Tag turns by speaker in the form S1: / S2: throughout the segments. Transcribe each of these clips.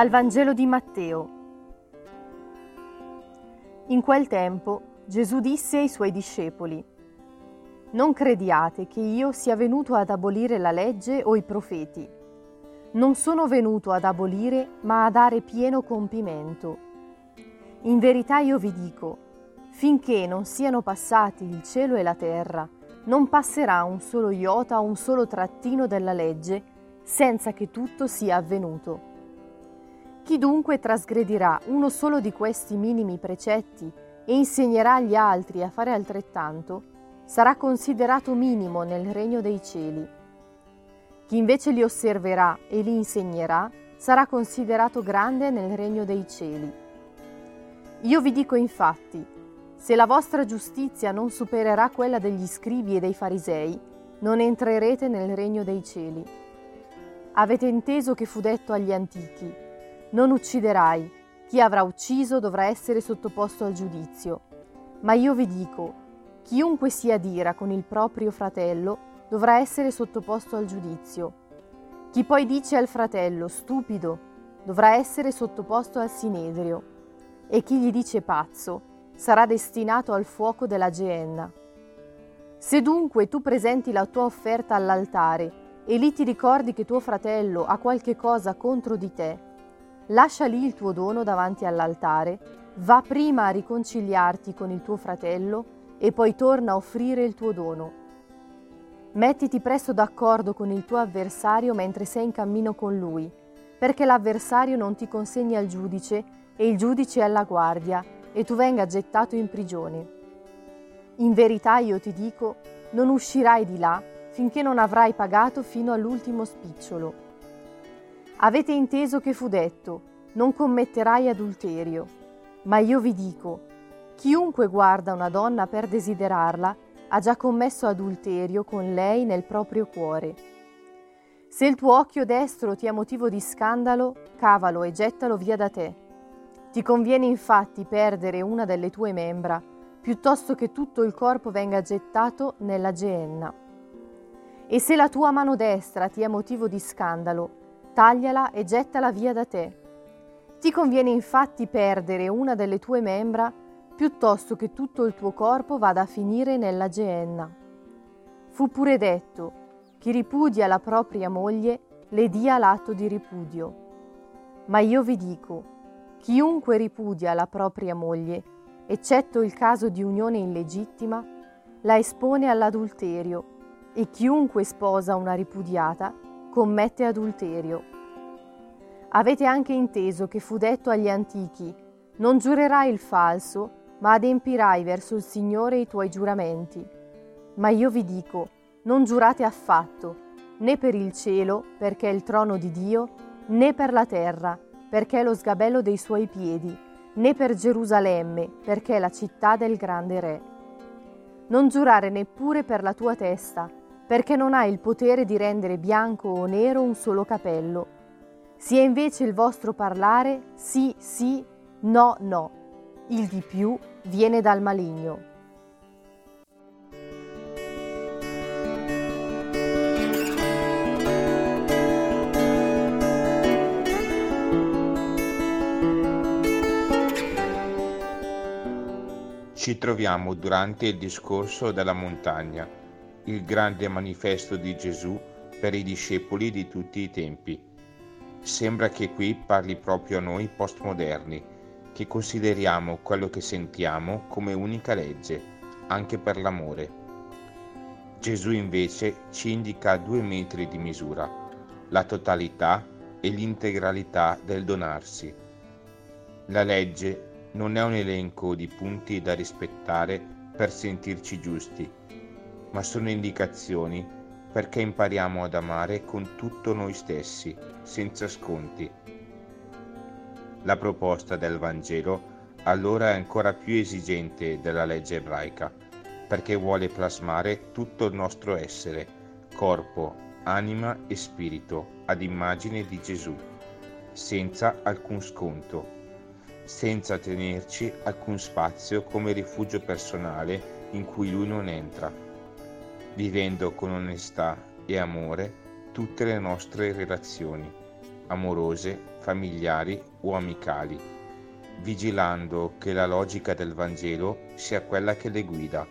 S1: Dal Vangelo di Matteo. In quel tempo Gesù disse ai suoi discepoli, Non crediate che io sia venuto ad abolire la legge o i profeti. Non sono venuto ad abolire, ma a dare pieno compimento. In verità io vi dico, finché non siano passati il cielo e la terra, non passerà un solo iota o un solo trattino della legge senza che tutto sia avvenuto. Chi dunque trasgredirà uno solo di questi minimi precetti e insegnerà agli altri a fare altrettanto, sarà considerato minimo nel regno dei cieli. Chi invece li osserverà e li insegnerà sarà considerato grande nel regno dei cieli. Io vi dico infatti, se la vostra giustizia non supererà quella degli scribi e dei farisei, non entrerete nel regno dei cieli. Avete inteso che fu detto agli antichi, non ucciderai, chi avrà ucciso dovrà essere sottoposto al giudizio. Ma io vi dico, chiunque si adira con il proprio fratello dovrà essere sottoposto al giudizio. Chi poi dice al fratello stupido dovrà essere sottoposto al sinedrio, e chi gli dice pazzo sarà destinato al fuoco della geenna. Se dunque tu presenti la tua offerta all'altare e lì ti ricordi che tuo fratello ha qualche cosa contro di te, lascia lì il tuo dono davanti all'altare, va prima a riconciliarti con il tuo fratello e poi torna a offrire il tuo dono. Mettiti presto d'accordo con il tuo avversario mentre sei in cammino con lui, perché l'avversario non ti consegni al giudice e il giudice alla guardia e tu venga gettato in prigione. In verità io ti dico, non uscirai di là finché non avrai pagato fino all'ultimo spicciolo. Avete inteso che fu detto, non commetterai adulterio. Ma io vi dico, chiunque guarda una donna per desiderarla ha già commesso adulterio con lei nel proprio cuore. Se il tuo occhio destro ti è motivo di scandalo, cavalo e gettalo via da te. Ti conviene infatti perdere una delle tue membra, piuttosto che tutto il corpo venga gettato nella geenna. E se la tua mano destra ti è motivo di scandalo, tagliala e gettala via da te. Ti conviene infatti perdere una delle tue membra piuttosto che tutto il tuo corpo vada a finire nella geenna. Fu pure detto, chi ripudia la propria moglie le dia l'atto di ripudio. Ma io vi dico, chiunque ripudia la propria moglie, eccetto il caso di unione illegittima, la espone all'adulterio e chiunque sposa una ripudiata commette adulterio. Avete anche inteso che fu detto agli antichi, non giurerai il falso, ma adempirai verso il Signore i tuoi giuramenti. Ma io vi dico, non giurate affatto, né per il cielo, perché è il trono di Dio, né per la terra, perché è lo sgabello dei suoi piedi, né per Gerusalemme, perché è la città del grande Re. Non giurare neppure per la tua testa, perché non ha il potere di rendere bianco o nero un solo capello. Sia invece il vostro parlare sì, sì, no, no. Il di più viene dal maligno.
S2: Ci troviamo durante il discorso della montagna il grande manifesto di Gesù per i discepoli di tutti i tempi. Sembra che qui parli proprio a noi postmoderni, che consideriamo quello che sentiamo come unica legge, anche per l'amore. Gesù invece ci indica due metri di misura, la totalità e l'integralità del donarsi. La legge non è un elenco di punti da rispettare per sentirci giusti, ma sono indicazioni perché impariamo ad amare con tutto noi stessi, senza sconti. La proposta del Vangelo allora è ancora più esigente della legge ebraica, perché vuole plasmare tutto il nostro essere, corpo, anima e spirito, ad immagine di Gesù, senza alcun sconto, senza tenerci alcun spazio come rifugio personale in cui lui non entra vivendo con onestà e amore tutte le nostre relazioni, amorose, familiari o amicali, vigilando che la logica del Vangelo sia quella che le guida,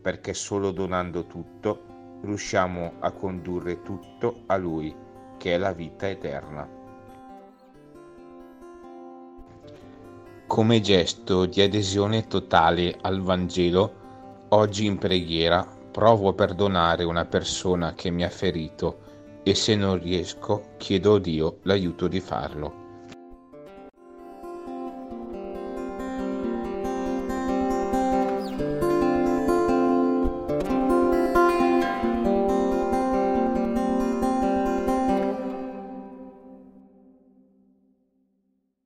S2: perché solo donando tutto riusciamo a condurre tutto a Lui, che è la vita eterna. Come gesto di adesione totale al Vangelo, oggi in preghiera provo a perdonare una persona che mi ha ferito e se non riesco chiedo a Dio l'aiuto di farlo.